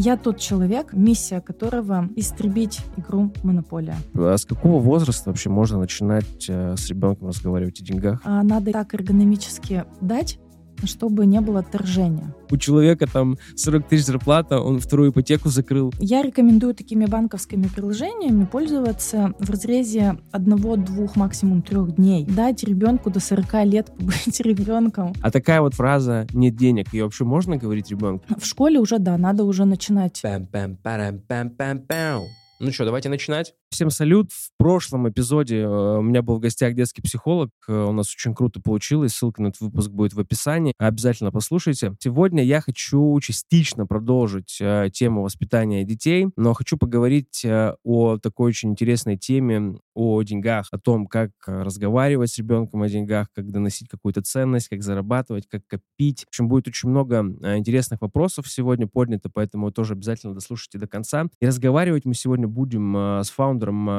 Я тот человек, миссия которого истребить игру «Монополия». А с какого возраста вообще можно начинать э, с ребенком разговаривать о деньгах? А надо так эргономически дать, чтобы не было отторжения. У человека там 40 тысяч зарплата, он вторую ипотеку закрыл. Я рекомендую такими банковскими приложениями пользоваться в разрезе одного-двух, максимум трех дней. Дать ребенку до 40 лет побыть ребенком. А такая вот фраза «нет денег», ее вообще можно говорить ребенку? В школе уже, да, надо уже начинать. Пам-пам-парам-пам-пам-пам. Ну что, давайте начинать. Всем салют. В прошлом эпизоде э, у меня был в гостях детский психолог. Э, у нас очень круто получилось. Ссылка на этот выпуск будет в описании. Обязательно послушайте. Сегодня я хочу частично продолжить э, тему воспитания детей, но хочу поговорить о такой очень интересной теме, о деньгах, о том, как разговаривать с ребенком о деньгах, как доносить какую-то ценность, как зарабатывать, как копить. В общем, будет очень много интересных вопросов сегодня поднято, поэтому тоже обязательно дослушайте до конца. И разговаривать мы сегодня будем с фаундером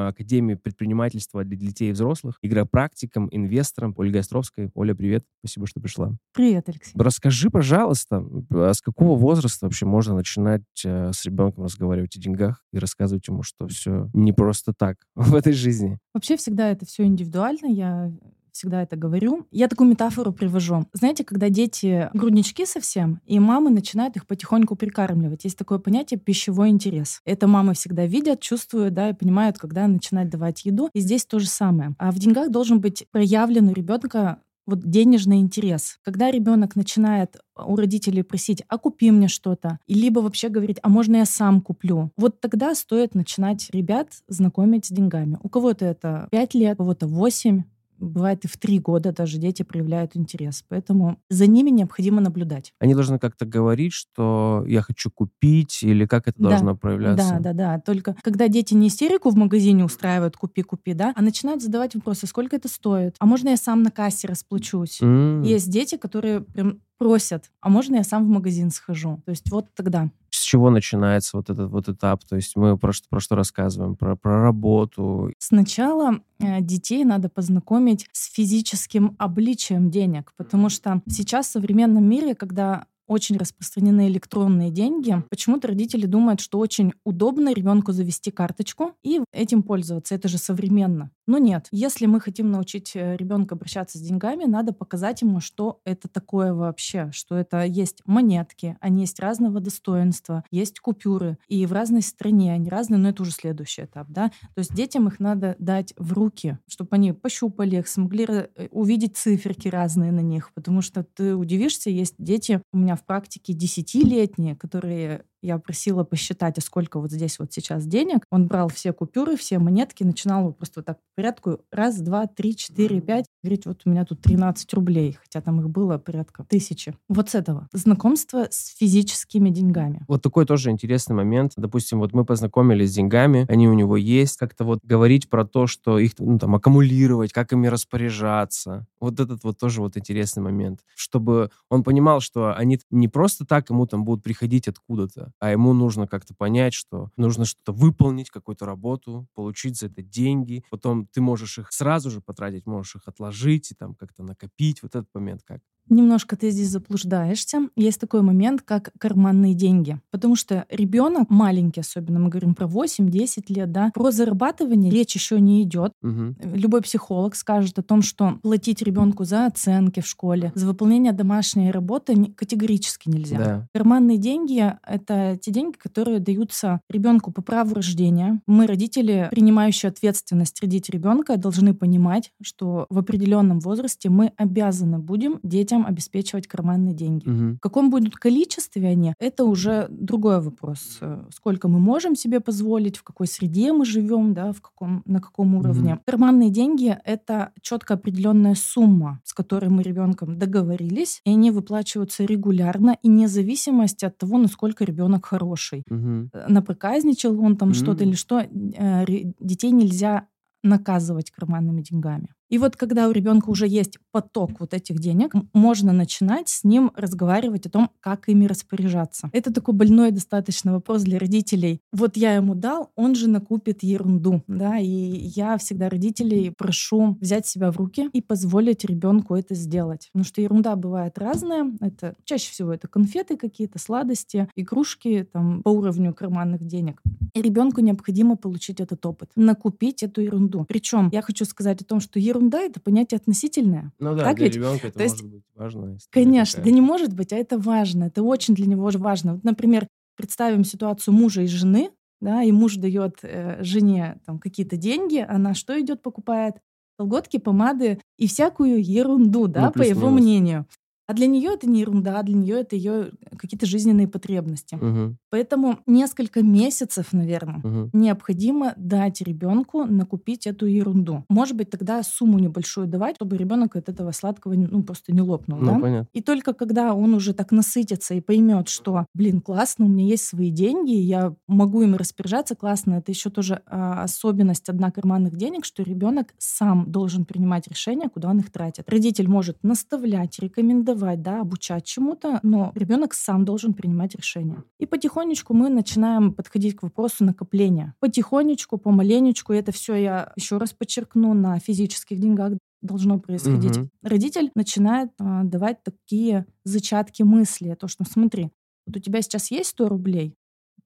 Академии предпринимательства для детей и взрослых, игропрактиком, инвестором Ольгой Островской. Оля, привет. Спасибо, что пришла. Привет, Алексей. Расскажи, пожалуйста, а с какого возраста вообще можно начинать э, с ребенком разговаривать о деньгах и рассказывать ему, что все не просто так в этой жизни? Вообще всегда это все индивидуально. Я всегда это говорю. Я такую метафору привожу. Знаете, когда дети груднички совсем, и мамы начинают их потихоньку прикармливать. Есть такое понятие пищевой интерес. Это мамы всегда видят, чувствуют, да, и понимают, когда начинать давать еду. И здесь то же самое. А в деньгах должен быть проявлен у ребенка вот денежный интерес. Когда ребенок начинает у родителей просить, а купи мне что-то, либо вообще говорить, а можно я сам куплю, вот тогда стоит начинать ребят знакомить с деньгами. У кого-то это 5 лет, у кого-то 8, бывает и в три года даже дети проявляют интерес. Поэтому за ними необходимо наблюдать. Они должны как-то говорить, что я хочу купить, или как это Да. должно проявляться? Да, да, да. Только когда дети не истерику в магазине устраивают, купи, купи, да, а начинают задавать вопросы, сколько это стоит, а можно я сам на кассе расплачусь? М. Есть дети, которые прям просят, а можно я сам в магазин схожу? То есть вот тогда. С чего начинается вот этот вот этап? То есть мы про что, про что рассказываем? Про, про работу. Сначала э, детей надо познакомить с физическим обличием денег, потому что сейчас в современном мире, когда очень распространены электронные деньги. Почему-то родители думают, что очень удобно ребенку завести карточку и этим пользоваться. Это же современно. Но нет. Если мы хотим научить э, ребенка обращаться с деньгами, надо показать ему, что это такое вообще, что это есть монетки, они есть разного достоинства, есть купюры, и в разной стране они разные, но это уже следующий этап, да. То есть детям их надо дать в руки, чтобы они пощупали их, смогли э, увидеть циферки разные на них, потому что ты удивишься, есть дети у меня в практике десятилетние, которые я просила посчитать, а сколько вот здесь вот сейчас денег. Он брал все купюры, все монетки, начинал просто вот так по порядку. Раз, два, три, четыре, пять. Говорит, вот у меня тут 13 рублей, хотя там их было порядка тысячи. Вот с этого. Знакомство с физическими деньгами. Вот такой тоже интересный момент. Допустим, вот мы познакомились с деньгами, они у него есть. Как-то вот говорить про то, что их ну, там аккумулировать, как ими распоряжаться. Вот этот вот тоже вот интересный момент. Чтобы он понимал, что они не просто так ему там будут приходить откуда-то, а ему нужно как-то понять, что нужно что-то выполнить, какую-то работу, получить за это деньги. Потом ты можешь их сразу же потратить, можешь их отложить и там как-то накопить. Вот этот момент как? Немножко ты здесь заблуждаешься. Есть такой момент, как карманные деньги. Потому что ребенок маленький, особенно мы говорим про 8-10 лет, да, про зарабатывание речь еще не идет. Мгм. Любой психолог скажет о том, что платить ребенку за оценки в школе, за выполнение домашней работы категорически нельзя. Да. Карманные деньги — это те деньги, которые даются ребенку по праву рождения. Мы, родители, принимающие ответственность родить ребенка, должны понимать, что в определенном возрасте мы обязаны будем детям обеспечивать карманные деньги. Мгм. В каком будут количестве они, это уже другой вопрос. Э, Сколько мы можем себе позволить, в какой среде мы живем, да, в каком, на каком уровне. Карманные деньги — это четко определенная сумма, с которой мы ребенком договорились, и они выплачиваются регулярно и вне зависимости от того, насколько ребенок хороший. Мгм. Э, Напроказничал он там что-то М. или что, э, детей нельзя наказывать карманными деньгами. И вот когда у ребенка уже есть поток вот этих денег, можно начинать с ним разговаривать о том, как ими распоряжаться. Это такой больной достаточно вопрос для родителей. Вот я ему дал, он же накупит ерунду, да, и я всегда родителей прошу взять себя в руки и позволить ребенку это сделать. Потому что ерунда бывает разная. Это чаще всего это конфеты какие-то, сладости, игрушки там по уровню карманных денег. И ребенку необходимо получить этот опыт, накупить эту ерунду. Причем я хочу сказать о том, что ерунда ерунда — это понятие относительное. Ну да, так для ведь? ребенка это То есть, может быть важно. Конечно, такая. да не может быть, а это важно. Это очень для него важно. Вот, например, представим ситуацию мужа и жены, да, и муж дает э, жене там какие-то деньги, она что идет покупает? Колготки, помады и всякую ерунду, да, Ну, по его мнению. А для нее это не ерунда, а для нее это ее какие-то жизненные потребности. Мгм, Поэтому несколько месяцев, наверное, мгм. необходимо дать ребенку накупить эту ерунду. Может быть, тогда сумму небольшую давать, чтобы ребенок от этого сладкого ну, просто не лопнул. Ну, да? понятно. И только когда он уже так насытится и поймет, что, блин, классно, у меня есть свои деньги, я могу ими распоряжаться, классно. Это еще тоже а, особенность одна карманных денег, что ребенок сам должен принимать решение, куда он их тратит. Родитель может наставлять, рекомендовать, да, обучать чему-то, но ребенок сам должен принимать решение. И потихонечку мы начинаем подходить к вопросу накопления. Потихонечку, помаленечку, это все я еще раз подчеркну, на физических деньгах должно происходить. Мгм. Родитель начинает а, давать такие зачатки мысли, то, что смотри, вот у тебя сейчас есть 100 рублей,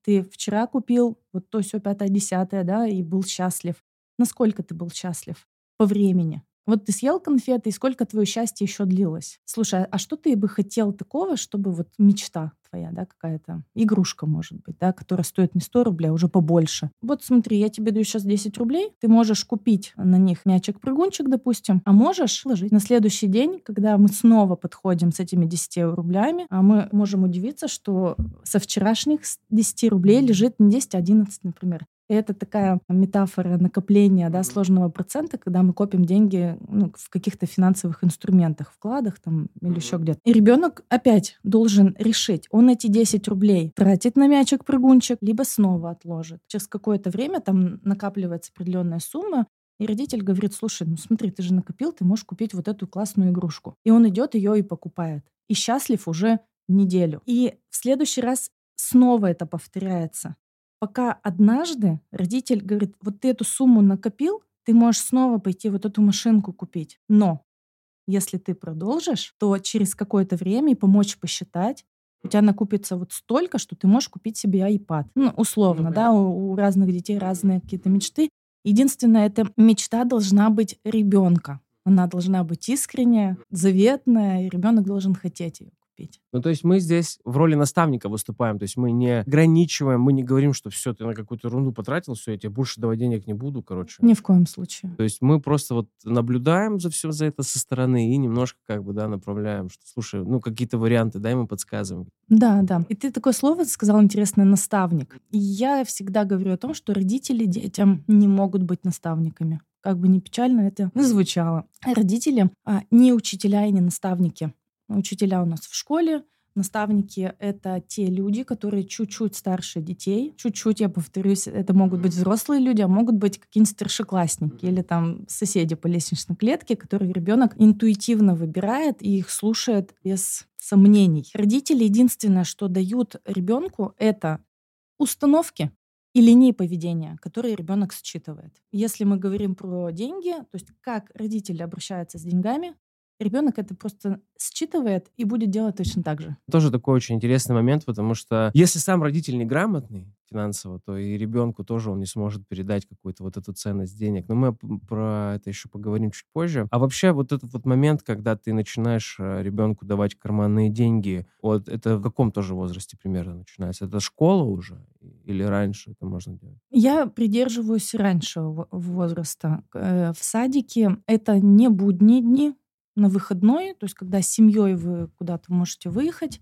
ты вчера купил вот то все пятое, десятое, да, и был счастлив. Насколько ты был счастлив по времени? Вот ты съел конфеты, и сколько твое счастье еще длилось? Слушай, а что ты бы хотел такого, чтобы вот мечта твоя, да, какая-то игрушка, может быть, да, которая стоит не 100 рублей, а уже побольше. Вот смотри, я тебе даю сейчас 10 рублей, ты можешь купить на них мячик-прыгунчик, допустим, а можешь вложить на следующий день, когда мы снова подходим с этими 10 рублями, а мы можем удивиться, что со вчерашних с 10 рублей лежит не 10, а 11, например. Это такая метафора накопления да, сложного процента, когда мы копим деньги ну, в каких-то финансовых инструментах, вкладах там, или еще где-то. И ребенок опять должен решить, он эти 10 рублей тратит на мячик-прыгунчик, либо снова отложит. Через какое-то время там накапливается определенная сумма, и родитель говорит, слушай, ну смотри, ты же накопил, ты можешь купить вот эту классную игрушку. И он идет ее и покупает. И счастлив уже неделю. И в следующий раз снова это повторяется пока однажды родитель говорит, вот ты эту сумму накопил, ты можешь снова пойти вот эту машинку купить. Но если ты продолжишь, то через какое-то время и помочь посчитать, у тебя накупится вот столько, что ты можешь купить себе iPad. Ну, условно, Ну, да, у, у разных детей разные какие-то мечты. Единственное, эта мечта должна быть ребенка. Она должна быть искренняя, заветная, и ребенок должен хотеть ее купить. Ну, то есть мы здесь в роли наставника выступаем, то есть мы не ограничиваем, мы не говорим, что все, ты на какую-то ерунду потратил, все, я тебе больше давать денег не буду, короче. Ни в коем случае. То есть мы просто вот наблюдаем за все за это со стороны и немножко как бы, да, направляем, что, слушай, ну, какие-то варианты, дай мы подсказываем. Да, да. И ты такое слово сказал интересное «наставник». И я всегда говорю о том, что родители детям не могут быть наставниками. Как бы не печально это звучало. Родители а, не учителя и не наставники. Учителя у нас в школе, Наставники — это те люди, которые чуть-чуть старше детей. Чуть-чуть, я повторюсь, это могут быть взрослые люди, а могут быть какие-нибудь старшеклассники или там соседи по лестничной клетке, которые ребенок интуитивно выбирает и их слушает без сомнений. Родители единственное, что дают ребенку, это установки и линии поведения, которые ребенок считывает. Если мы говорим про деньги, то есть как родители обращаются с деньгами, ребенок это просто считывает и будет делать точно так же. Тоже такой очень интересный момент, потому что если сам родитель неграмотный финансово, то и ребенку тоже он не сможет передать какую-то вот эту ценность денег. Но мы про это еще поговорим чуть позже. А вообще вот этот вот момент, когда ты начинаешь э, ребенку давать карманные деньги, вот это в каком тоже возрасте примерно начинается? Это школа уже или раньше это можно делать? Я придерживаюсь раньшего в- возраста. Э, В садике это не будние дни, на выходной, то есть когда с семьей вы куда-то можете выехать,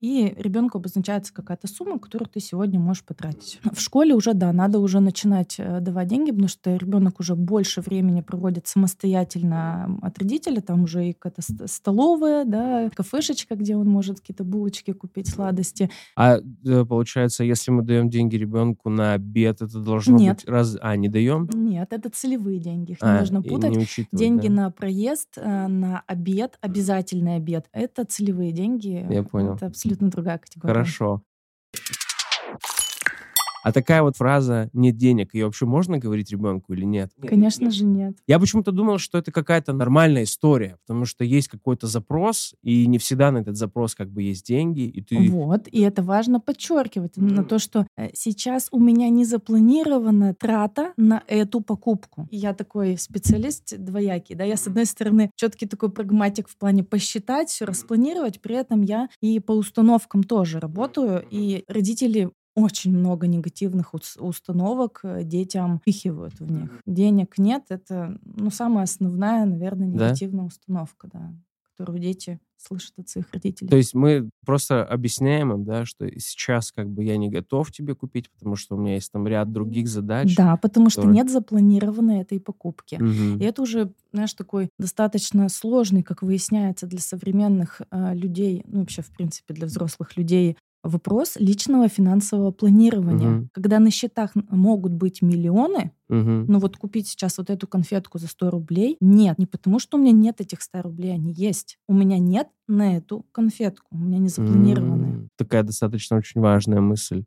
и ребенку обозначается какая-то сумма, которую ты сегодня можешь потратить. В школе уже, да, надо уже начинать э, давать деньги, потому что ребенок уже больше времени проводит самостоятельно от родителя, там уже и какая-то столовая, да, кафешечка, где он может какие-то булочки купить, сладости. А э, получается, если мы даем деньги ребенку на обед, это должно Нет. быть раз... А, не даем? Нет, это целевые деньги, их не А, нужно и путать. не Деньги да. на проезд, э, на обед, обязательный обед. Это целевые деньги. Я понял. Это абсолютно другая категория. Хорошо. А такая вот фраза «нет денег», ее вообще можно говорить ребенку или нет? Конечно же нет. Я почему-то думал, что это какая-то нормальная история, потому что есть какой-то запрос, и не всегда на этот запрос как бы есть деньги, и ты... Вот, и это важно подчеркивать именно то, что э, сейчас у меня не запланирована трата на эту покупку. И я такой специалист двоякий, да, я с одной стороны четкий такой прагматик в плане посчитать, все распланировать, при этом я и по установкам тоже работаю, и родители очень много негативных ус- установок э, детям впихивают в них. Денег нет, это ну, самая основная, наверное, Да? негативная установка, да, которую дети слышат от своих родителей. То есть мы просто объясняем им, да, что сейчас как бы я не готов тебе купить, потому что у меня есть там ряд других задач. Да, потому что которые- нет запланированной этой покупки. Мгм. И это уже, знаешь, такой достаточно сложный, как выясняется, для современных э, людей, ну вообще, в принципе, для взрослых людей, вопрос личного финансового планирования. Мгм. Когда на счетах могут быть миллионы, Мгм. но вот купить сейчас вот эту конфетку за 100 рублей, нет. Не потому, что у меня нет этих 100 рублей, они есть. У меня нет на эту конфетку, у меня не запланированы. М, Такая достаточно очень важная мысль.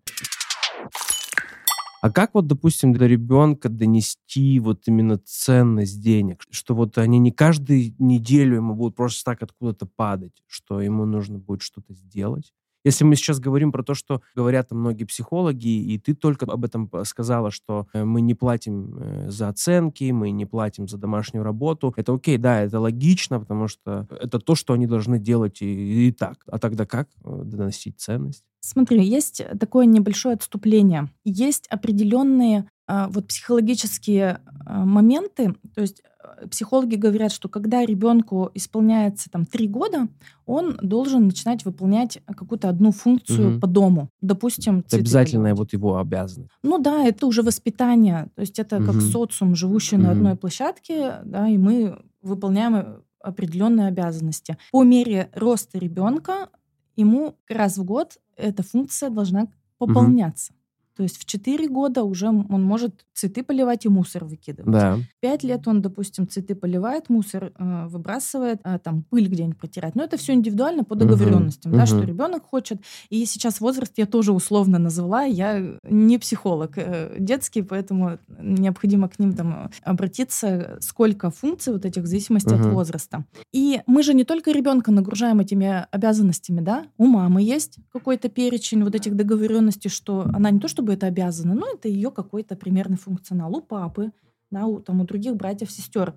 А как вот, допустим, для ребенка донести вот именно ценность денег, что вот они не каждую неделю ему будут просто так откуда-то падать, что ему нужно будет что-то сделать? Если мы сейчас говорим про то, что говорят многие психологи, и ты только об этом сказала, что э, мы не платим э, за оценки, мы не платим за домашнюю работу, это окей, да, это логично, потому что это то, что они должны делать и, и так. А тогда как э, доносить ценность? Смотри, есть такое небольшое отступление. Есть определенные вот психологические а, моменты. То есть а, психологи говорят, что когда ребенку исполняется там три года, он должен начинать выполнять какую-то одну функцию Мгм. по дому. Допустим, Это обязательная вот его обязанность. Ну да, это уже воспитание. То есть это как Мгм. социум, живущий на Мгм. одной площадке, да, и мы выполняем э, определенные обязанности. По мере роста ребенка ему раз в год эта функция должна пополняться. То есть в 4 года уже он может цветы поливать и мусор выкидывать. Да. Пять лет он, допустим, цветы поливает, мусор э, выбрасывает, а, там пыль где-нибудь протирать. Но это все индивидуально по договоренностям, да, что мгм. ребенок хочет. И сейчас возраст я тоже условно назвала. Я не психолог э, детский, поэтому необходимо к ним там обратиться, сколько функций вот этих в зависимости от Мгм. возраста. И мы же не только ребенка нагружаем этими обязанностями, да? У мамы есть какой-то перечень вот этих договоренностей, что она не то чтобы это обязана, но это ее какой-то примерный функционал. У папы, да, у, там, у других братьев, сестер.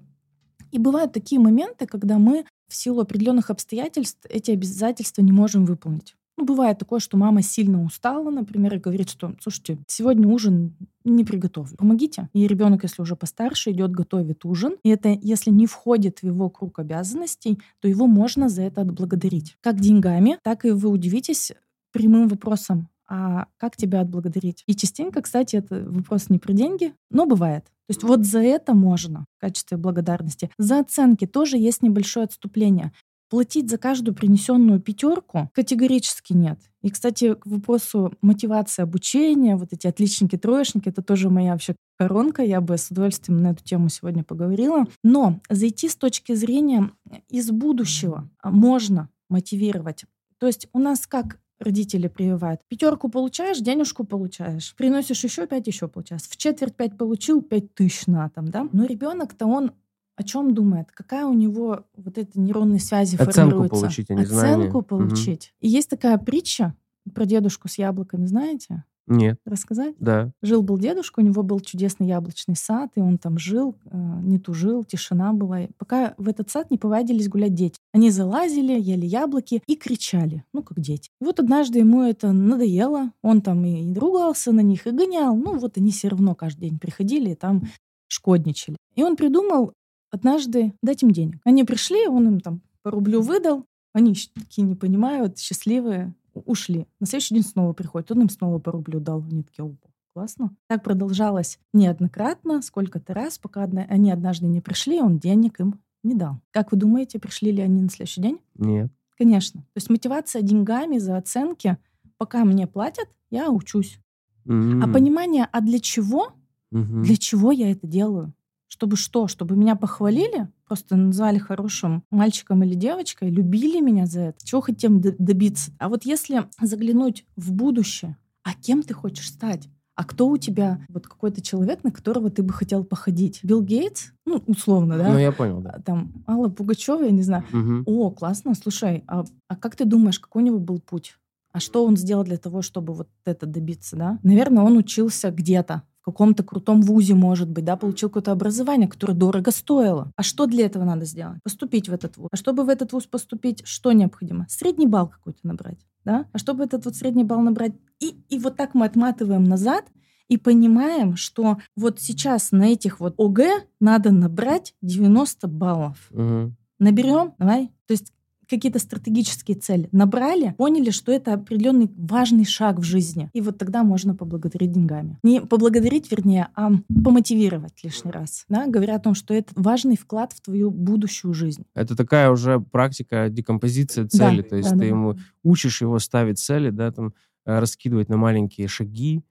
И бывают такие моменты, когда мы в силу определенных обстоятельств эти обязательства не можем выполнить. Ну, бывает такое, что мама сильно устала, например, и говорит, что, слушайте, сегодня ужин не приготовлю. Помогите. И ребенок, если уже постарше, идет, готовит ужин. И это, если не входит в его круг обязанностей, то его можно за это отблагодарить. Как деньгами, так и вы удивитесь прямым вопросом, а как тебя отблагодарить? И частенько, кстати, это вопрос не про деньги, но бывает. То есть вот за это можно в качестве благодарности. За оценки тоже есть небольшое отступление. Платить за каждую принесенную пятерку категорически нет. И, кстати, к вопросу мотивации обучения, вот эти отличники, троечники, это тоже моя вообще коронка, я бы с удовольствием на эту тему сегодня поговорила. Но зайти с точки зрения из будущего можно мотивировать. То есть у нас как родители прививают. Пятерку получаешь, денежку получаешь. Приносишь еще пять, еще получаешь. В четверть пять получил, пять тысяч на там, да? Но ребенок-то он о чем думает? Какая у него вот эта нейронные связи Оценку формируется? получить, а не знание. Оценку Мгм. получить. И есть такая притча про дедушку с яблоками, знаете? Нет. Рассказать? Да. Жил-был дедушка, у него был чудесный яблочный сад, и он там жил, э, не тужил, тишина была. И Пока в этот сад не повадились гулять дети. Они залазили, ели яблоки и кричали, ну, как дети. И вот однажды ему это надоело, он там и ругался на них, и гонял. Ну, вот они все равно каждый день приходили и там шкодничали. И он придумал однажды дать им денег. Они пришли, он им там по рублю выдал, они такие не понимают, счастливые, ушли. На следующий день снова приходит, он им снова по рублю дал. Они такие, опа, классно. Так продолжалось неоднократно, сколько-то раз, пока они однажды не пришли, он денег им не дал. Как вы думаете, пришли ли они на следующий день? Нет. Конечно. То есть мотивация деньгами за оценки, пока мне платят, я учусь. Mm-hmm. А понимание, а для чего? Mm-hmm. Для чего я это делаю? Чтобы что? Чтобы меня похвалили? Просто назвали хорошим мальчиком или девочкой, любили меня за это? Чего хотим добиться? А вот если заглянуть в будущее, а кем ты хочешь стать? А кто у тебя вот какой-то человек, на которого ты бы хотел походить? Билл Гейтс? Ну, условно, да? Ну, я понял, да. Там Алла Пугачева, я не знаю. Угу. О, классно, слушай, а, а как ты думаешь, какой у него был путь? А что он сделал для того, чтобы вот это добиться, да? Наверное, он учился где-то, каком-то крутом вузе, может быть, да, получил какое-то образование, которое дорого стоило. А что для этого надо сделать? Поступить в этот вуз. А чтобы в этот вуз поступить, что необходимо? Средний балл какой-то набрать, да? А чтобы этот вот средний балл набрать, и, и вот так мы отматываем назад и понимаем, что вот сейчас на этих вот ОГЭ надо набрать 90 баллов. Угу. Наберем, давай. То есть какие-то стратегические цели набрали, поняли, что это определенный важный шаг в жизни. И вот тогда можно поблагодарить деньгами. Не поблагодарить, вернее, а помотивировать лишний раз, да, говоря о том, что это важный вклад в твою будущую жизнь. Это такая уже практика декомпозиции цели, да, то есть да, ты да. ему учишь его ставить цели, да, там э, раскидывать на маленькие шаги,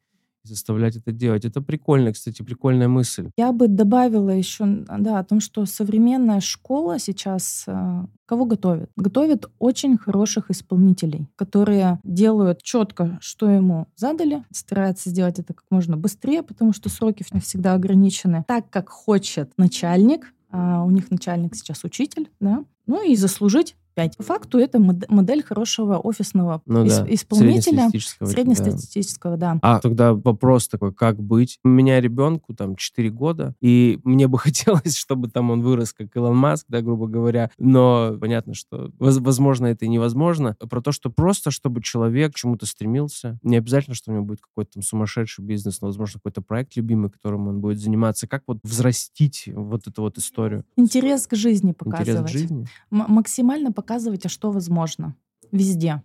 заставлять это делать. Это прикольно, кстати, прикольная мысль. Я бы добавила еще, да, о том, что современная школа сейчас э, кого готовит? Готовит очень хороших исполнителей, которые делают четко, что ему задали, стараются сделать это как можно быстрее, потому что сроки всегда ограничены. Так, как хочет начальник, а у них начальник сейчас учитель, да, ну и заслужить 5. По факту это модель хорошего офисного ну, да. исполнителя. Среднестатистического. Среднестатистического, да. да. А тогда вопрос такой, как быть? У меня ребенку там 4 года, и мне бы хотелось, чтобы там он вырос как Илон Маск, да, грубо говоря. Но понятно, что возможно это и невозможно. Про то, что просто, чтобы человек к чему-то стремился. Не обязательно, что у него будет какой-то там сумасшедший бизнес, но, возможно, какой-то проект любимый, которым он будет заниматься. Как вот взрастить вот эту вот историю? Интерес к жизни показывать. Интерес к жизни? М- максимально показывать показывать, а что возможно везде.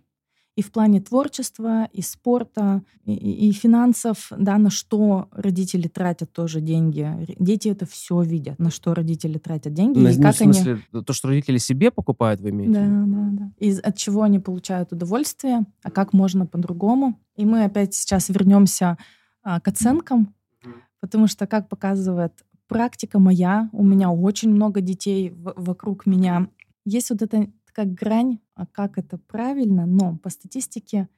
И в плане творчества, и спорта, и, и финансов, да, на что родители тратят тоже деньги. Дети это все видят, на что родители тратят деньги. На, и ну, как в смысле, они... то, что родители себе покупают, вы имеете? Да, да, да. И от чего они получают удовольствие, а как можно по-другому. И мы опять сейчас вернемся а, к оценкам, потому что, как показывает практика моя, у меня очень много детей в, вокруг меня. Есть вот это как грань, а как это правильно, но по статистике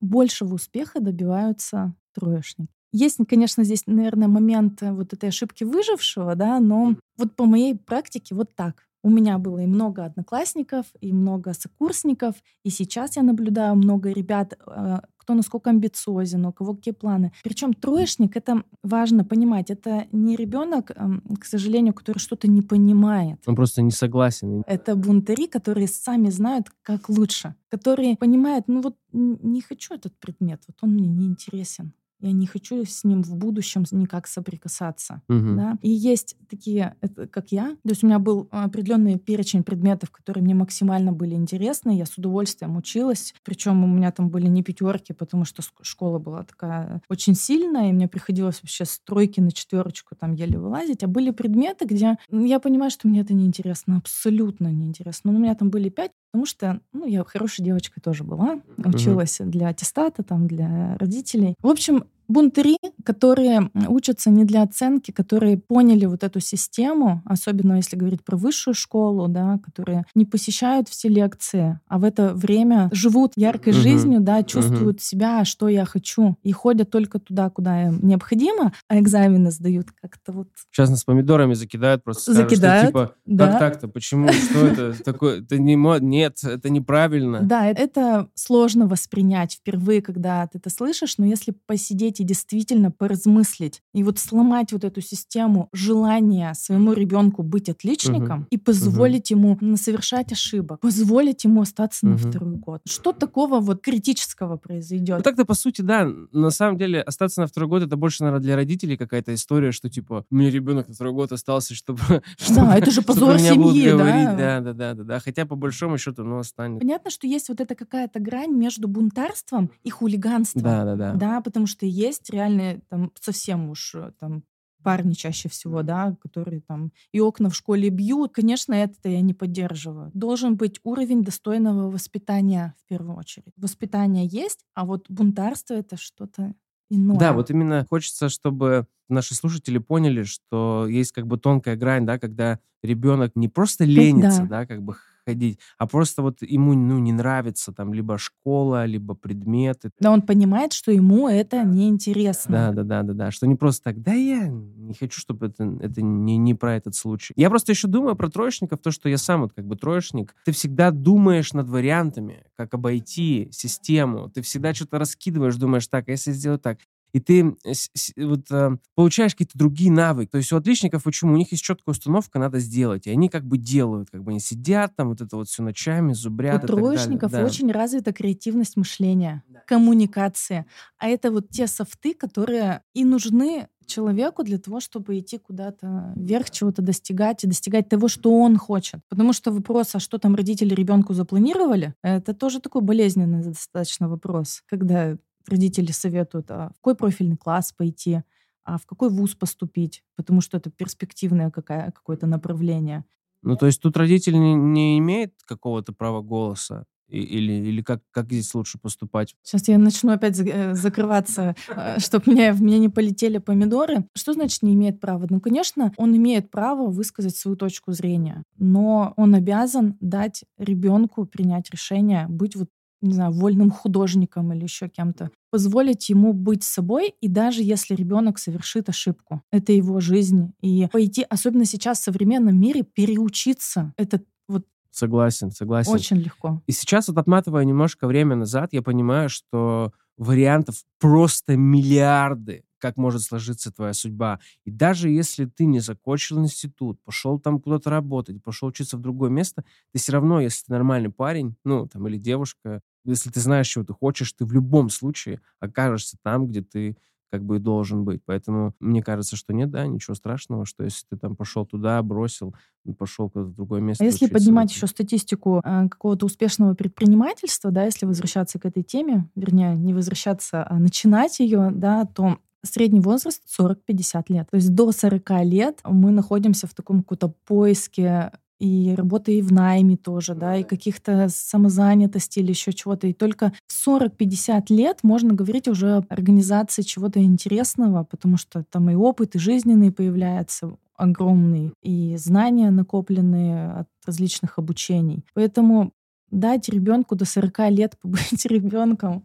большего успеха добиваются троечники. Есть, конечно, здесь, наверное, момент э, вот этой ошибки выжившего, да, но вот по моей практике вот так. У меня было и много одноклассников, и много сокурсников, и сейчас я наблюдаю много ребят, э, кто насколько амбициозен, у кого какие планы. Причем троечник, это важно понимать, это не ребенок, эм, к сожалению, который что-то не понимает. Он просто не согласен. Это бунтари, которые сами знают, как лучше, которые понимают, ну вот не хочу этот предмет, вот он мне не интересен я не хочу с ним в будущем никак соприкасаться. Угу. Да? И есть такие, как я. То есть у меня был определенный перечень предметов, которые мне максимально были интересны. Я с удовольствием училась. Причем у меня там были не пятерки, потому что школа была такая очень сильная, и мне приходилось вообще с тройки на четверочку там еле вылазить. А были предметы, где я понимаю, что мне это неинтересно, абсолютно неинтересно. Но у меня там были пять, потому что ну, я хорошей девочкой тоже была. Училась для аттестата, там, для родителей. В общем, бунтари, которые учатся не для оценки, которые поняли вот эту систему, особенно если говорить про высшую школу, да, которые не посещают все лекции, а в это время живут яркой uh-huh. жизнью, да, чувствуют uh-huh. себя, что я хочу, и ходят только туда, куда им необходимо, а экзамены сдают как-то вот. Сейчас нас помидорами закидают просто. Закидают, скажут, что, типа, да. как так-то, почему, что это такое, это не нет, это неправильно. Да, это сложно воспринять впервые, когда ты это слышишь, но если посидеть дайте действительно поразмыслить и вот сломать вот эту систему желания своему ребенку быть отличником Мгм. и позволить ему м, совершать ошибок, позволить ему остаться на Мгм. второй год. Что такого вот критического произойдет? Ну так-то, по сути, да, на самом деле остаться на второй год, это больше, наверное, для родителей какая-то история, что, типа, меня ребенок на второй год остался, чтобы... Да, это же позор семьи, да. Да, да, да, да, да. Хотя, по большому счету, ну, останется. Понятно, что есть вот эта какая-то грань между бунтарством и хулиганством. Да, да, да. Да, потому что есть реально там совсем уж э, там парни чаще всего, да, которые там и окна в школе бьют. Конечно, это я не поддерживаю. Должен быть уровень достойного воспитания в первую очередь. Воспитание есть, а вот бунтарство это что-то иное. Да, вот именно хочется, чтобы наши слушатели поняли, что есть как бы тонкая грань, да, когда ребенок не просто ленится, да. да, как бы ходить, а просто вот ему, ну, не нравится там либо школа, либо предметы. Да, он понимает, что ему это неинтересно. Да, да, да, да, да. Что не просто так, да я не хочу, чтобы это, это не, не про этот случай. Я просто еще думаю про троечников, то, что я сам вот как бы троечник. Ты всегда думаешь над вариантами, как обойти систему. Ты всегда что-то раскидываешь, думаешь, так, а если сделать так? И ты вот, э, получаешь какие-то другие навыки. То есть у отличников почему? У них есть четкая установка, надо сделать. И они как бы делают, как бы они сидят там, вот это вот все ночами, У зубрят далее. троечников Да. очень развита креативность мышления, Да. коммуникация. А это вот те софты, которые и нужны человеку для того, чтобы идти куда-то вверх, чего-то достигать и достигать того, что он хочет. Потому что вопрос, а что там родители ребенку запланировали, это тоже такой болезненный достаточно вопрос, когда родители советуют, а в какой профильный класс пойти, а в какой вуз поступить, потому что это перспективное какая, какое-то направление. Ну, то есть тут родитель не, не имеет какого-то права голоса? Или, или как, как здесь лучше поступать? Сейчас я начну опять э, закрываться, чтобы меня, в меня не полетели помидоры. Что значит не имеет права? Ну, конечно, он имеет право высказать свою точку зрения, но он обязан дать ребенку принять решение, быть вот не знаю, вольным художником или еще кем-то, позволить ему быть собой, и даже если ребенок совершит ошибку, это его жизнь, и пойти, особенно сейчас в современном мире, переучиться, это вот Согласен, согласен. очень легко. И сейчас вот отматывая немножко время назад, я понимаю, что вариантов просто миллиарды, как может сложиться твоя судьба. И даже если ты не закончил институт, пошел там куда-то работать, пошел учиться в другое место, ты все равно, если ты нормальный парень, ну, там, или девушка, если ты знаешь, чего ты хочешь, ты в любом случае окажешься там, где ты как бы и должен быть. Поэтому мне кажется, что нет, да, ничего страшного, что если ты там пошел туда, бросил, пошел куда-то в другое место. А если поднимать еще статистику э, какого-то успешного предпринимательства, да, если возвращаться к этой теме, вернее, не возвращаться, а начинать ее, да, то средний возраст 40-50 лет. То есть до 40 лет мы находимся в таком каком-то поиске и работы и в найме тоже, да, и каких-то самозанятости или еще чего-то. И только в 40-50 лет можно говорить уже об организации чего-то интересного, потому что там и опыт, и жизненный появляется огромный, и знания накопленные от различных обучений. Поэтому дать ребенку до 40 лет побыть ребенком,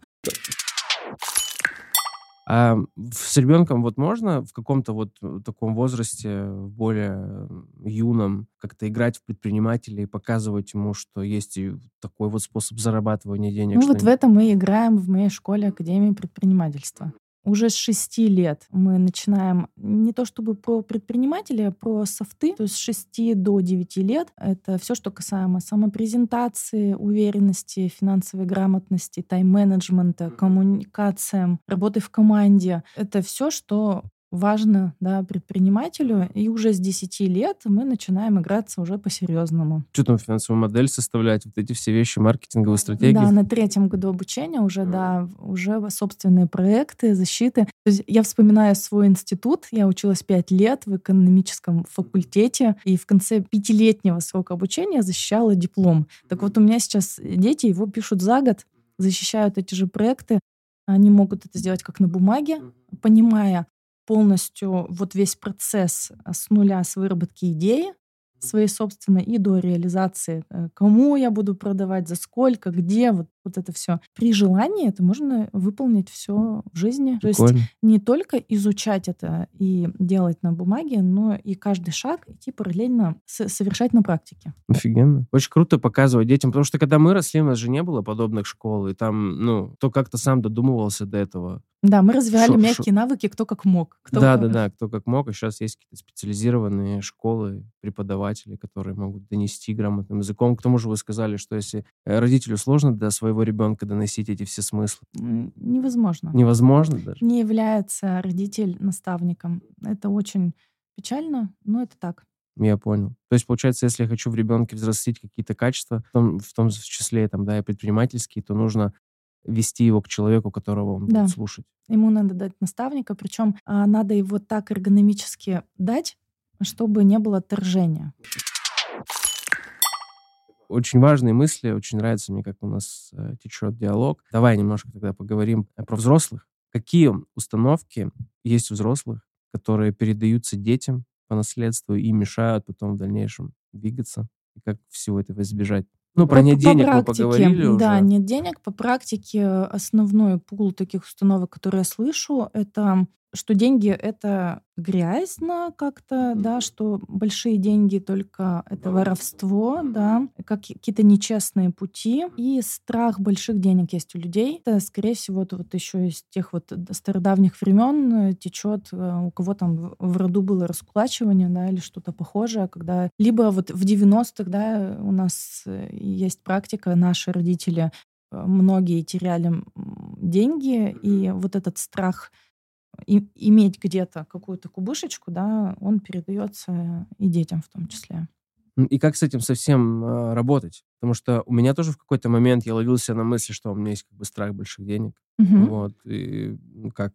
А с ребенком вот можно в каком-то вот э, таком возрасте, более э, юном, как-то играть в предпринимателя и показывать ему, что есть и такой вот способ зарабатывания денег? Ну вот в этом мы играем в моей школе Академии предпринимательства. Уже с 6 лет мы начинаем не то чтобы про предпринимателя, а про софты. То есть с 6 до 9 лет это все, что касаемо самопрезентации, уверенности, финансовой грамотности, тайм-менеджмента, коммуникациям, работы в команде. Это все, что важно да, предпринимателю. И уже с 10 лет мы начинаем играться уже по-серьезному. Что там финансовую модель составлять, вот эти все вещи, маркетинговые стратегии? Да, на третьем году обучения уже, да, уже собственные проекты, защиты. То есть я вспоминаю свой институт. Я училась пять лет в экономическом факультете, и в конце пятилетнего срока обучения защищала диплом. Так вот, у меня сейчас дети его пишут за год, защищают эти же проекты. Они могут это сделать как на бумаге, понимая полностью вот весь процесс а, с нуля, с выработки идеи, своей собственной и до реализации. э, Кому я буду продавать, за сколько, где, вот вот это все. При желании это можно выполнить все в жизни. Прикольно. То есть не только изучать это и делать на бумаге, но и каждый шаг идти параллельно совершать на практике. Офигенно. Очень круто показывать детям, потому что когда мы росли, у нас же не было подобных школ, и там, ну, то как-то сам додумывался до этого. Да, мы развивали шо, мягкие шо... навыки, кто как мог. Кто... Да, да, да, кто как мог. А сейчас есть какие-то специализированные школы, преподаватели, которые могут донести грамотным языком. К тому же вы сказали, что если э, родителю сложно до своего ребенка доносить эти все смыслы. Невозможно. Невозможно даже. Не является родитель наставником. Это очень печально, но это так. Я понял. То есть, получается, если я хочу в ребенке взрастить какие-то качества, в том, в том числе там, да, и предпринимательские, то нужно вести его к человеку, которого он да. будет слушать. Ему надо дать наставника, причем а, надо его так эргономически дать, чтобы не было отторжения. Очень важные мысли, очень нравится мне, как у нас э, течет диалог. Давай немножко тогда поговорим про взрослых. Какие установки есть у взрослых, которые передаются детям по наследству и мешают потом в дальнейшем двигаться? И как всего этого избежать? Ну, про нет денег практике, мы поговорили уже. Да, нет денег. По практике основной пул таких установок, которые я слышу, это что деньги это грязно как-то, да, что большие деньги только это воровство, да, как какие-то нечестные пути. И страх больших денег есть у людей. Это, скорее всего, это вот еще из тех вот стародавних времен э, течет, э, у кого там в роду было раскулачивание, да, или что-то похожее, когда либо вот в 90-х, да, у нас э, есть практика, наши родители многие теряли деньги, и вот этот страх и, иметь где-то какую-то кубышечку, да, он передается и детям в том числе. И как с этим совсем э, работать? Потому что у меня тоже в какой-то момент я ловился на мысли, что у меня есть как бы страх больших денег. Угу. Вот. И как,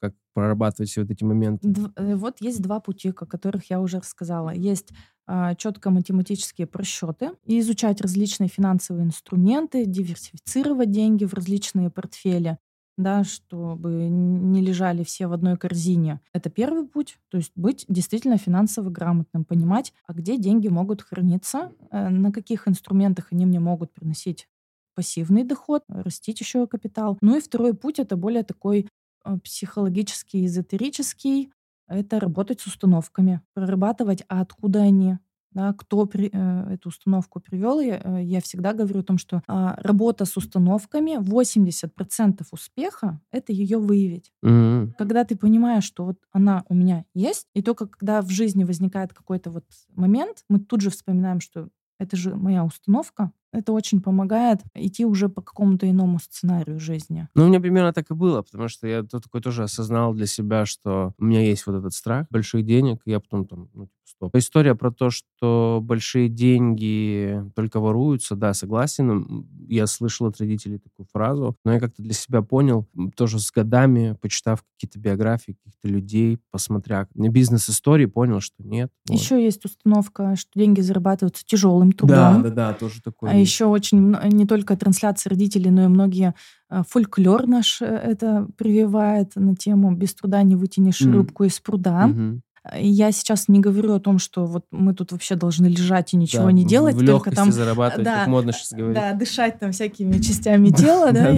как прорабатывать все вот эти моменты? Д- э, вот есть два пути, о которых я уже рассказала. Есть а, четко математические просчеты и изучать различные финансовые инструменты, диверсифицировать деньги в различные портфели да, чтобы не лежали все в одной корзине. Это первый путь, то есть быть действительно финансово грамотным, понимать, а где деньги могут храниться, э, на каких инструментах они мне могут приносить пассивный доход, растить еще капитал. Ну и второй путь это более такой э, психологический, эзотерический, это работать с установками, прорабатывать, а откуда они, да, кто при, э, эту установку привел, я, э, я всегда говорю о том, что э, работа с установками 80% успеха это ее выявить. Mm-hmm. Когда ты понимаешь, что вот она у меня есть, и только когда в жизни возникает какой-то вот момент, мы тут же вспоминаем, что это же моя установка, это очень помогает идти уже по какому-то иному сценарию жизни. Ну, у меня примерно так и было, потому что я тут такой тоже осознал для себя, что у меня есть вот этот страх больших денег, и я потом там, ну, типа, стоп. История про то, что большие деньги только воруются, да, согласен. Я слышал от родителей такую фразу, но я как-то для себя понял, тоже с годами, почитав какие-то биографии каких-то людей, посмотря бизнес-истории, понял, что нет. Вот. Еще есть установка, что деньги зарабатываются тяжелым трудом. Да, да, да, тоже такое. Еще очень не только трансляции родителей, но и многие э, фольклор наш э, это прививает на тему «без труда не вытянешь mm. рыбку из пруда». Mm-hmm. Я сейчас не говорю о том, что вот мы тут вообще должны лежать и ничего да, не делать, в только там зарабатывать, да, как модно сейчас говорить. Да, дышать там всякими частями тела, да,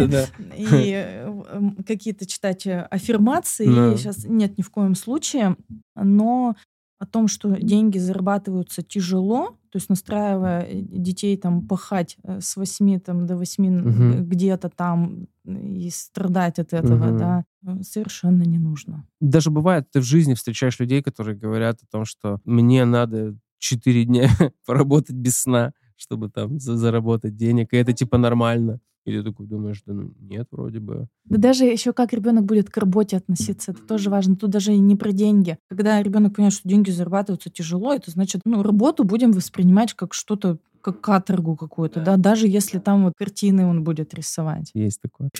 и э, какие-то читать аффирмации. Сейчас нет ни в коем случае, но о том, что деньги зарабатываются тяжело, то есть настраивая э, детей там пахать э, с 8 там, до 8 угу. где-то там и страдать от этого, угу. да, совершенно не нужно. Даже бывает, ты в жизни встречаешь людей, которые говорят о том, что мне надо 4 дня поработать без сна, чтобы там заработать денег, и это типа нормально. И ты такой думаешь, да ну нет, вроде бы. Да даже еще как ребенок будет к работе относиться, это тоже важно. Тут даже не про деньги. Когда ребенок понимает, что деньги зарабатываются тяжело, это значит, ну, работу будем воспринимать как что-то, как каторгу какую-то, да. да, даже если там вот картины он будет рисовать. Есть такое.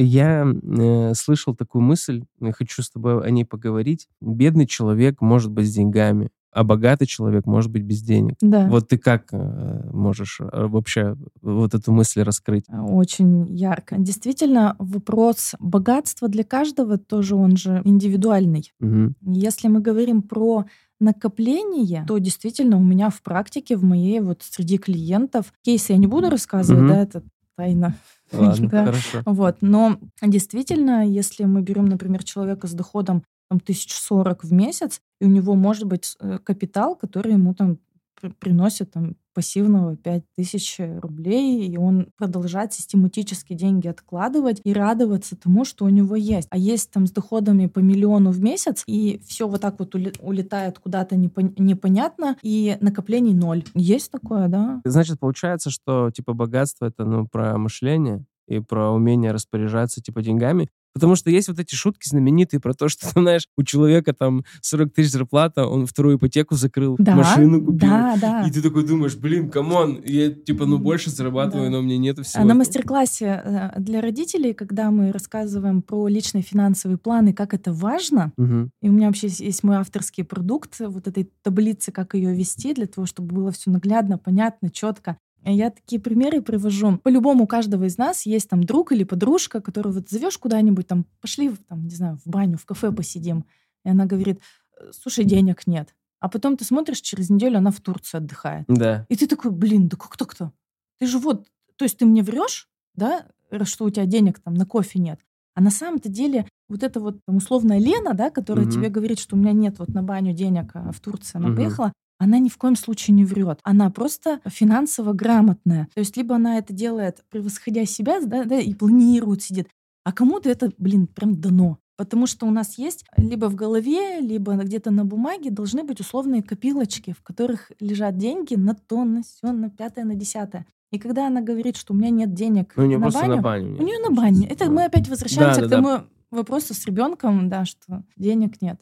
Я э, слышал такую мысль, хочу с тобой о ней поговорить. Бедный человек может быть с деньгами, а богатый человек может быть без денег. Да. Вот ты как э, можешь э, вообще вот эту мысль раскрыть? Очень ярко. Действительно, вопрос богатства для каждого тоже он же индивидуальный. Угу. Если мы говорим про накопление, то действительно у меня в практике, в моей вот среди клиентов, кейсы я не буду рассказывать, Мгм. да, это тайна. Ладно, Да. хорошо. Вот, но действительно, если мы берем, например, человека с доходом там, 1040 в месяц, и у него может быть э, капитал, который ему там при- приносит там пассивного 5000 рублей, и он продолжает систематически деньги откладывать и радоваться тому, что у него есть. А есть там с доходами по миллиону в месяц, и все вот так вот улетает куда-то непон- непонятно, и накоплений ноль. Есть такое, да? Значит, получается, что типа богатство это ну про мышление и про умение распоряжаться типа деньгами. Потому что есть вот эти шутки знаменитые про то, что, знаешь, у человека там 40 тысяч зарплата, он вторую ипотеку закрыл, Да, машину купил. да, да. И ты такой думаешь, блин, come on, я типа ну больше зарабатываю, Да. но у меня нету А всего. На этого». мастер-классе э, для родителей, когда мы рассказываем про личные финансовые планы, как это важно, Мгм. и у меня вообще есть мой авторский продукт вот этой таблицы, как ее вести, для того, чтобы было все наглядно, понятно, четко. Я такие примеры привожу. По-любому у каждого из нас есть там друг или подружка, которую вот зовешь куда-нибудь, там, пошли, там, не знаю, в баню, в кафе посидим. И она говорит, «Э, слушай, денег нет. А потом ты смотришь, через неделю она в Турции отдыхает. Да. И ты такой, блин, да как так-то? Ты же вот, то есть ты мне врешь, да, что у тебя денег там на кофе нет. А на самом-то деле вот эта вот там, условная Лена, да, которая Мгм. тебе говорит, что у меня нет вот на баню денег, а в Турции она Мгм. поехала, она ни в коем случае не врет. Она просто финансово грамотная. То есть либо она это делает, превосходя себя, да, да, и планирует, сидит, а кому-то это, блин, прям дано. Потому что у нас есть либо в голове, либо где-то на бумаге должны быть условные копилочки, в которых лежат деньги на то, на сё, на пятое, на десятое. И когда она говорит, что у меня нет денег Ну, у нее на баню, на баню. у нее на бане. Это мы опять возвращаемся Да, к да, тому вопросу с ребенком, да, что денег нет.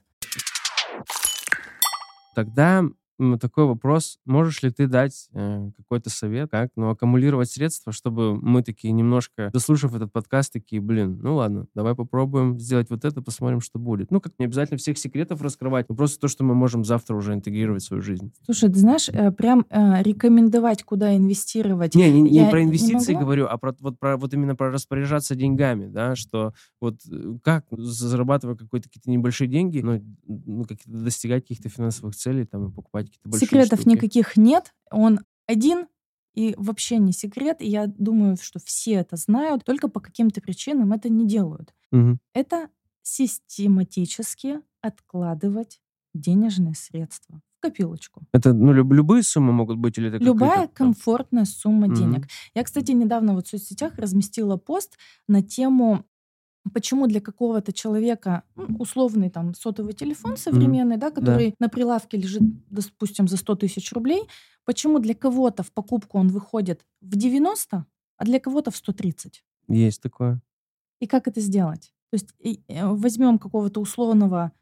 Тогда такой вопрос. Можешь ли ты дать э, какой-то совет, как ну, аккумулировать средства, чтобы мы такие немножко, дослушав этот подкаст, такие, блин, ну ладно, давай попробуем сделать вот это, посмотрим, что будет. Ну, как не обязательно всех секретов раскрывать, но просто то, что мы можем завтра уже интегрировать в свою жизнь. Слушай, ты знаешь, э, прям э, рекомендовать, куда инвестировать. Не, не, не Я про не инвестиции могу. говорю, а про, вот, про, вот именно про распоряжаться деньгами, да, что вот э, как, зарабатывая какие-то небольшие деньги, ну, ну, какие-то достигать каких-то финансовых целей, там, и покупать какие-то большие Секретов штуки. никаких нет. Он один и вообще не секрет. И я думаю, что все это знают, только по каким-то причинам это не делают. Мгм. Это систематически откладывать денежные средства в копилочку. Это, ну, люб- любые суммы могут быть или это Любая комфортная сумма Мгм. денег. Я, кстати, недавно вот в соцсетях разместила пост на тему почему для какого-то человека условный там сотовый телефон современный, да, который на прилавке лежит, допустим, за 100 тысяч рублей, почему для кого-то в покупку он выходит в 90, а для кого-то в 130? Есть такое. И как это сделать? То есть э, возьмем какого-то условного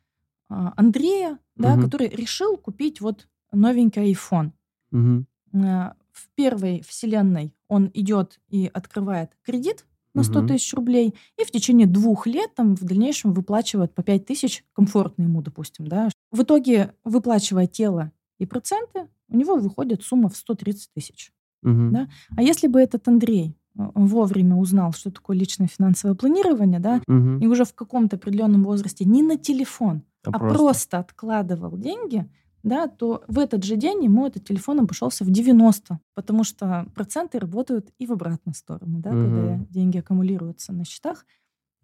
а, Андрея, да, который решил купить вот новенький iPhone. Мгм. Э, В первой вселенной он идет и открывает кредит на 100 Мгм. тысяч рублей, и в течение двух лет там в дальнейшем выплачивает по 5 тысяч, комфортно ему, допустим, да. В итоге, выплачивая тело и проценты, у него выходит сумма в 130 тысяч. Мгм. Да? А если бы этот Андрей э, вовремя узнал, что такое личное финансовое планирование, да, Мгм. и уже в каком-то определенном возрасте не на телефон, А а просто. просто. откладывал деньги, да, то в этот же день ему этот телефон обошелся в 90, потому что проценты работают и в обратную сторону, да, когда Мгм. деньги аккумулируются на счетах,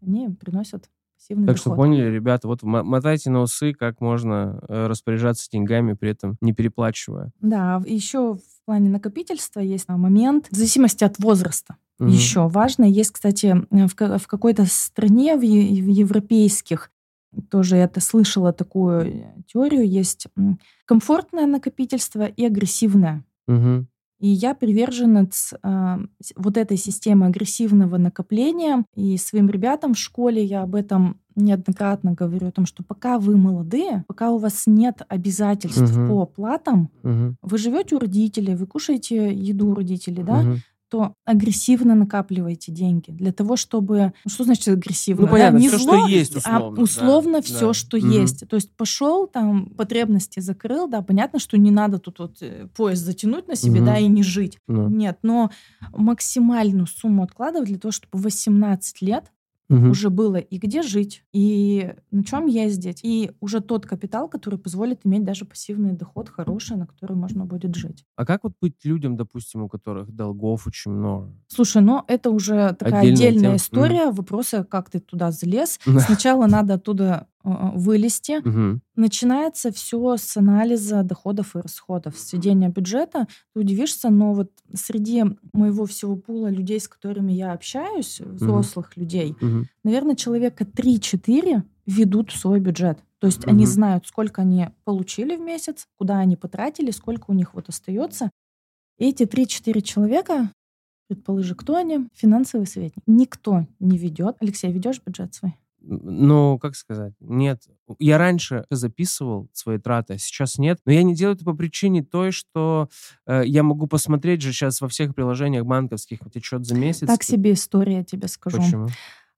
они приносят пассивный Так что доход. поняли, ребята, вот мо- мотайте на усы, как можно э, распоряжаться деньгами, при этом не переплачивая. Да, еще в плане накопительства есть а, момент в зависимости от возраста. Еще важно, есть, кстати, э, в, ка- в какой-то стране, в европейских, тоже это слышала такую э, теорию, есть комфортное накопительство и агрессивное. Мгм. И я приверженец а, с- вот этой системы агрессивного накопления. И своим ребятам в школе я об этом неоднократно говорю, о том, что пока вы молодые, пока у вас нет обязательств Мгм. по оплатам, Мгм. вы живете у родителей, вы кушаете еду у родителей, да, Мгм. То агрессивно накапливайте деньги для того, чтобы... Ну, что значит агрессивно? Ну, да? понятно, Не всё, зло, что есть, а условно, да, условно все, да. что Мгм. есть. То есть пошел, там, потребности закрыл, да, понятно, что не надо тут вот э, пояс затянуть на себе, Мгм. да, и не жить. Ну. Нет, но максимальную сумму откладывать для того, чтобы в 18 лет Мгм. уже было и где жить, и на чем ездить, и уже тот капитал, который позволит иметь даже пассивный доход хороший, на который можно будет жить. А как вот быть людям, допустим, у которых долгов очень много? Слушай, ну это уже такая Отдельная отдельная тема. история, вопросы, как ты туда залез. Сначала надо оттуда вылезти. Мгм. Начинается все с анализа доходов и расходов, с сведения бюджета. Ты удивишься, но вот среди моего всего пула людей, с которыми я общаюсь, взрослых людей, Мгм. наверное, человека 3-4 ведут свой бюджет. То есть они Мгм. знают, сколько они получили в месяц, куда они потратили, сколько у них вот остается. И эти 3-4 человека, предположи, кто они? Финансовый советник. Никто не ведет. Алексей, ведешь бюджет свой? Ну, как сказать, нет. Я раньше записывал свои траты, а сейчас нет. Но я не делаю это по причине той, что э, я могу посмотреть же сейчас во всех приложениях банковских вот отчет за месяц. Так себе история, я тебе скажу. Почему?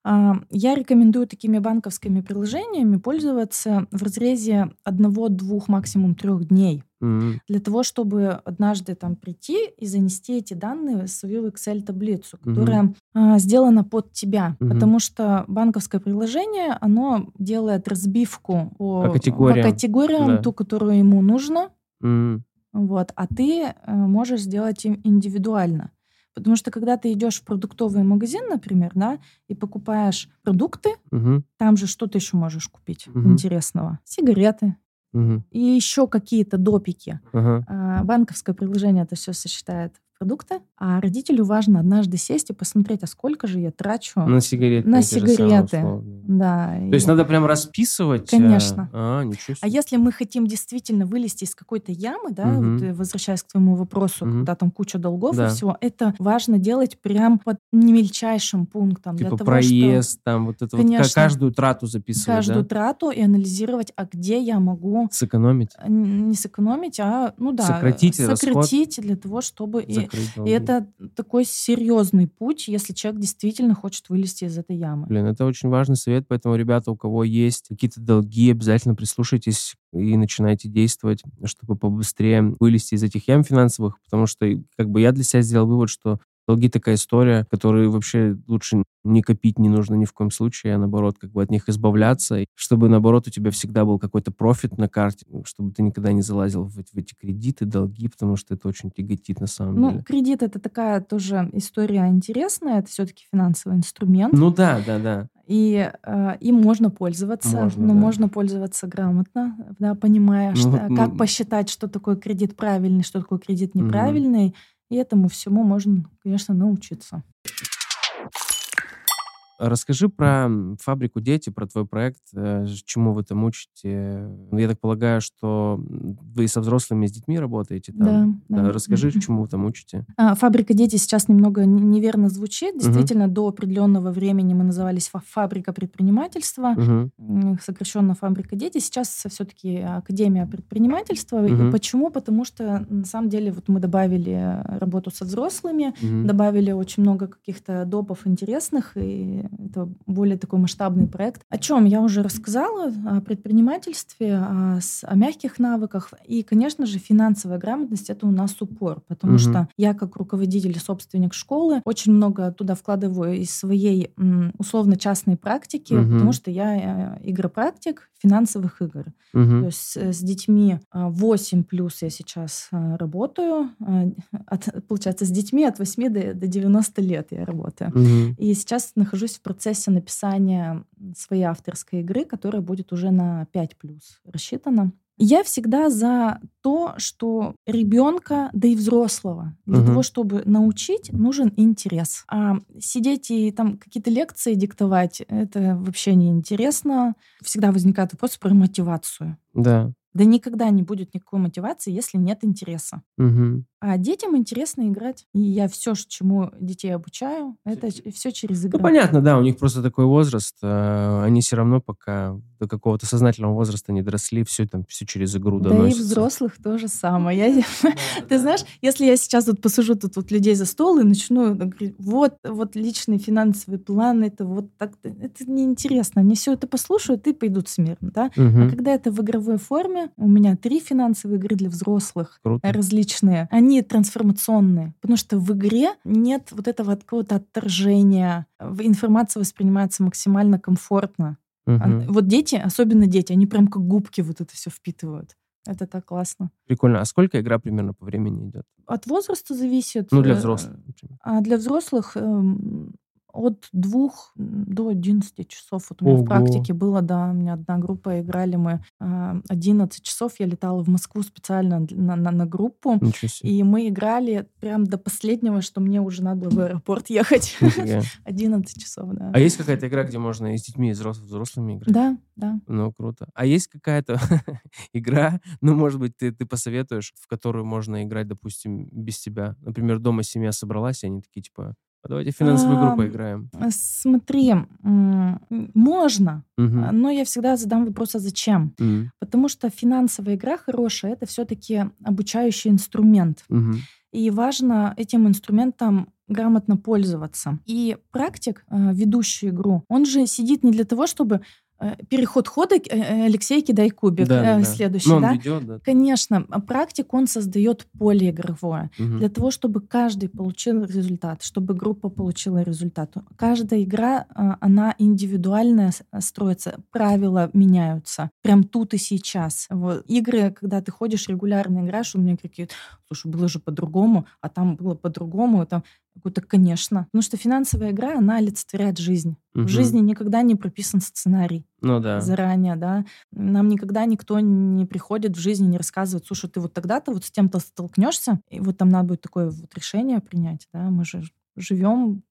А, Я рекомендую такими банковскими приложениями пользоваться в разрезе одного-двух, максимум трех дней. М, для того, чтобы однажды там прийти и занести эти данные в свою Excel-таблицу, которая а, сделана под тебя. Мгм. Потому что банковское приложение, оно делает разбивку по, По категориям. категориям, Да. ту, которую ему нужно, м, вот, а ты э, можешь сделать им индивидуально. Потому что когда ты идешь в продуктовый магазин, например, да, и покупаешь продукты, мгм, там же что ты еще можешь купить Мгм. интересного? Сигареты мгм, и еще какие-то допики. ага. А, Банковское приложение это все сосчитает в продукты, а родителю важно однажды сесть и посмотреть, а сколько же я трачу На сигареты. на самые сигареты. Да. То есть и- надо прям расписывать? э, Конечно. А, ничего А себе. если мы хотим действительно вылезти из какой-то ямы, да, Мгм. вот, э, возвращаясь к твоему вопросу, Мгм. когда там куча долгов Да. и всего, это важно делать прям под мельчайшим пунктом. Типа для того, проезд, там вот это вот, Конечно. каждую трату записывать, каждую да? трату и анализировать, а где я могу Сэкономить, э, не сэкономить, а, ну да, Сократить расход. сократить для того, чтобы... и- закрыть И это такой серьезный путь, если человек действительно хочет вылезти из этой ямы. Блин, это очень важный совет, поэтому, ребята, у кого есть какие-то долги, обязательно прислушайтесь и начинайте действовать, чтобы побыстрее вылезти из этих ям финансовых, потому что как бы я для себя сделал вывод, что долги такая история, которую вообще лучше не копить не нужно ни в коем случае, а наоборот, как бы от них избавляться, и чтобы наоборот у тебя всегда был какой-то профит на карте, чтобы ты никогда не залазил в, эти- в эти кредиты, долги, потому что это очень тяготит на самом Ну, деле. кредит это такая тоже история интересная, это все-таки финансовый инструмент, Ну да, да, да. и э, им можно пользоваться, Можно, но да. можно пользоваться грамотно, да, понимая, Ну что- вот, как м. посчитать, что такое кредит правильный, что такое кредит неправильный, и этому всему можно, конечно, научиться. Расскажи про фабрику «Дети», про твой проект, э, чему вы там учите. Ну, Я так полагаю, что вы со взрослыми, и с детьми работаете там. Да, да. Расскажи, чему вы там учите. А, Фабрика дети сейчас немного неверно звучит. Действительно, до определенного времени мы назывались фа- фабрика предпринимательства, м, сокращенно фабрика дети. Сейчас все-таки Академия предпринимательства. Мгм. Почему? Потому что на самом деле вот мы добавили работу со взрослыми, Мгм. добавили очень много каких-то допов интересных, и это более такой масштабный проект. О чем я уже рассказала, о предпринимательстве, о, с- о мягких навыках. И, конечно же, финансовая грамотность — это у нас упор, потому Мгм. что я, как руководитель и собственник школы, очень много туда вкладываю из своей условно-частной практики, Мгм. потому что я э, игропрактик финансовых игр. То Мгм. есть э, с детьми а, 8 плюс я сейчас а, работаю. А, от- получается, с детьми от 8 до, до 90 лет я работаю. Мгм. И сейчас нахожусь в процессе написания своей авторской игры, которая будет уже на 5 плюс рассчитана. Я всегда за то, что ребенка, да и взрослого, для Мгм. того, чтобы научить, нужен интерес. А сидеть и там какие-то лекции диктовать, это вообще не интересно. Всегда возникает вопрос про мотивацию. Да. Да никогда не будет никакой мотивации, если нет интереса. Мгм. А детям интересно играть. И я все, чему детей обучаю, это все через Ну, игру. понятно, да, у них просто такой возраст. э, Они все равно пока до какого-то сознательного возраста не доросли, все там, все через игру Да и доносится. взрослых то же самое. Я, ты знаешь, если я сейчас вот посажу тут вот людей за стол и начну говорить, вот, вот личный финансовый план, это вот так, это неинтересно. Они все это послушают и пойдут смирно, да? А Мгм. когда это в игровой форме, у меня три финансовые игры для взрослых, Круто. различные, они трансформационные, потому что в игре нет вот этого какого-то отторжения, информация воспринимается максимально комфортно. Мгм. Вот дети, особенно дети, они прям как губки вот это все впитывают. Это так классно. Прикольно. А сколько игра примерно по времени идет? От возраста зависит. Ну, для э, взрослых. например. А для взрослых эм, от двух до 11 часов. Вот у меня Ого. в практике было, да, у меня одна группа, играли мы а, 11 часов. Я летала в Москву специально на, на, на группу. И мы играли прям до последнего, что мне уже надо было в аэропорт ехать. Нифига. 11 часов, да. А есть какая-то игра, где можно и с детьми, и взрос- взрослыми играть? Да, да. Ну, круто. А есть какая-то игра, ну, может быть, ты, ты посоветуешь, в которую можно играть, допустим, без тебя? Например, дома семья собралась, и они такие, типа, «А давайте в финансовую игру Ам, поиграем. Э, Смотри, можно, а, но я всегда задам вопрос, а зачем? Потому что финансовая игра хорошая, это все-таки обучающий инструмент. И важно этим инструментом грамотно пользоваться. И практик, э, ведущий игру, он же сидит не для того, чтобы переход хода, э, э, Алексей, кидай кубик, Да, да, э, да. следующий, он да? ведет, да. Конечно, практик, он создает поле игровое Мгм. для того, чтобы каждый получил результат, чтобы группа получила результат. Каждая игра, она индивидуальная строится, правила меняются прям тут и сейчас. Вот. Игры, когда ты ходишь регулярно играешь, у меня какие слушай, было же по-другому, а там было по-другому, там какой-то, конечно. Потому что финансовая игра, она олицетворяет жизнь. Мгм. В жизни никогда не прописан сценарий Ну да. заранее, да. Нам никогда никто не приходит в жизни, не рассказывает, слушай, ты вот тогда-то вот с тем-то столкнешься, и вот там надо будет такое вот решение принять, да, мы же живем,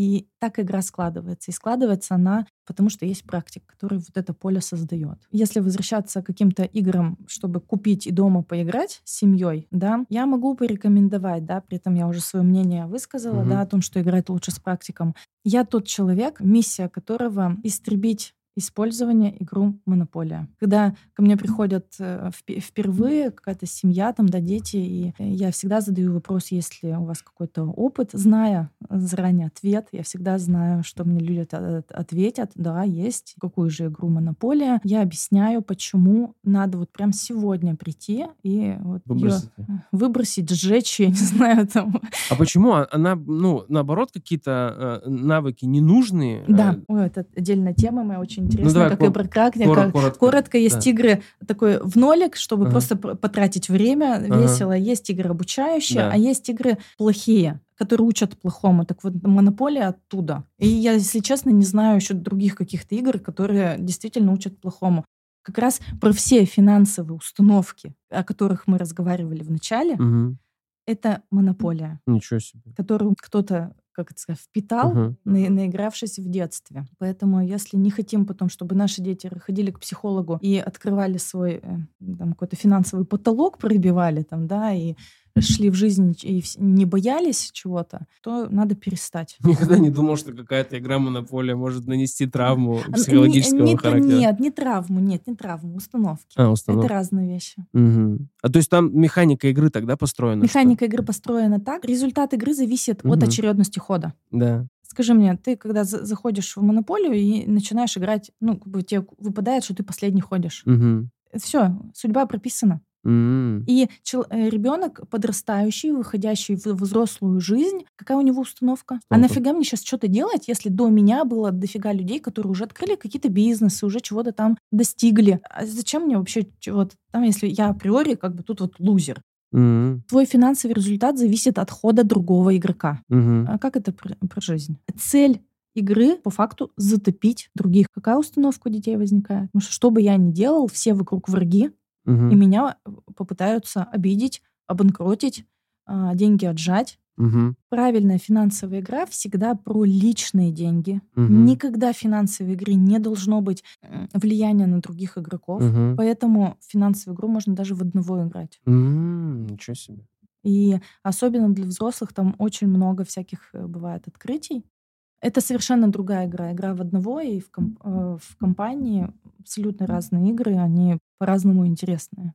и так игра складывается. И складывается она, потому что есть практик, который вот это поле создает. Если возвращаться к каким-то играм, чтобы купить и дома поиграть с семьей, да, я могу порекомендовать, да, при этом я уже свое мнение высказала, Мгм. да, о том, что играть лучше с практиком. Я тот человек, миссия которого истребить использование игру «Монополия». Когда ко мне приходят э, впе- впервые какая-то семья, там, да, дети, и я всегда задаю вопрос, есть ли у вас какой-то опыт, зная заранее ответ, я всегда знаю, что мне люди от- от- ответят, да, есть, какую же игру «Монополия». Я объясняю, почему надо вот прям сегодня прийти и вот Выбросить. выбросить, сжечь, я не знаю, там, А почему а- она, ну, наоборот, какие-то э, навыки ненужные? Да, э, Ой, это отдельная тема моя, очень интересная, давай как кор- про кракня, коро- как- коротко. Коротко, есть Да. игры такой в нолик, чтобы Ага. просто пр- потратить время Ага. весело. Есть игры обучающие, Да. а есть игры плохие, которые учат плохому. Так вот, монополия оттуда. И я, если честно, не знаю еще других каких-то игр, которые действительно учат плохому. Как раз про все финансовые установки, о которых мы разговаривали в начале, Мгм. это монополия, Ничего себе. которую кто-то, как это сказать, впитал, Мгм. на- наигравшись в детстве. Поэтому, если не хотим потом, чтобы наши дети ходили к психологу и открывали свой э, там, какой-то финансовый потолок, пробивали там, да, и шли в жизнь и не боялись чего-то, то надо перестать. Никогда не думал, что какая-то игра Монополия может нанести травму психологического не- не- характера. Нет, не травму, нет, не травму, установки. А, установка. Это разные вещи. Мгм. А то есть там механика игры тогда построена? что? Механика игры построена так, результат игры зависит от Мгм. очередности хода. Да. Скажи мне, ты когда за- заходишь в монополию и начинаешь играть, ну, как бы тебе выпадает, что ты последний ходишь. Мгм. Все, судьба прописана. М. И ребенок подрастающий, выходящий в взрослую жизнь, какая у него установка? А Установка. нафига мне сейчас что-то делать, если до меня было дофига людей, которые уже открыли какие-то бизнесы, уже чего-то там достигли? А зачем мне вообще чего-то там, если я априори как бы тут вот лузер? М. Твой финансовый результат зависит от хода другого игрока. Мгм. А как это про, про жизнь? Цель игры по факту затопить других. Какая установка у детей возникает? Потому что что бы я ни делал, все вокруг враги, и Мгм. меня попытаются обидеть, обанкротить, а, деньги отжать. Мгм. Правильная финансовая игра всегда про личные деньги. Мгм. Никогда в финансовой игре не должно быть влияния на других игроков. Мгм. Поэтому финансовую игру можно даже в одного играть. М, Ничего себе. И особенно для взрослых там очень много всяких э, бывает открытий. Это совершенно другая игра. Игра в одного и в, ком- э, в компании абсолютно разные игры, они по-разному интересные.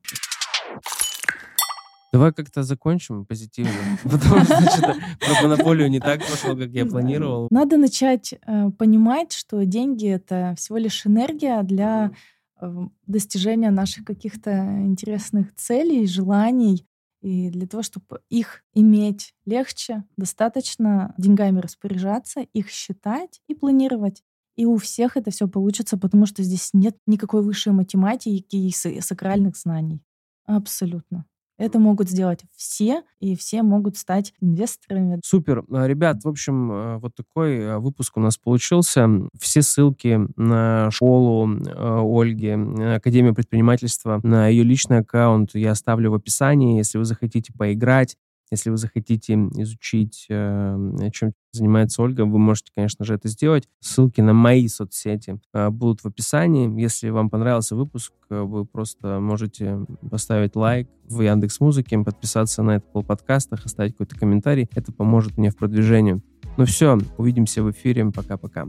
Давай как-то закончим позитивно, потому что про монополию не так пошло, как я планировал. Надо начать э, понимать, что деньги — это всего лишь энергия для э, достижения наших каких-то интересных целей, желаний. И для того, чтобы их иметь легче, достаточно деньгами распоряжаться, их считать и планировать. И у всех это все получится, потому что здесь нет никакой высшей математики и сакральных знаний. Абсолютно. Это могут сделать все, и все могут стать инвесторами. Супер. А, ребят, в общем, э, вот такой э, выпуск у нас получился. Все ссылки на школу э, Ольги, Академию предпринимательства, на ее личный аккаунт я оставлю в описании. Если вы захотите поиграть, если вы захотите изучить, э, чем занимается Ольга, вы можете, конечно же, это сделать. Ссылки на мои соцсети э, будут в описании. Если вам понравился выпуск, э, вы просто можете поставить лайк в Яндекс Музыке, подписаться на Apple подкастах, оставить какой-то комментарий. Это поможет мне в продвижении. Ну все, увидимся в эфире. Пока-пока.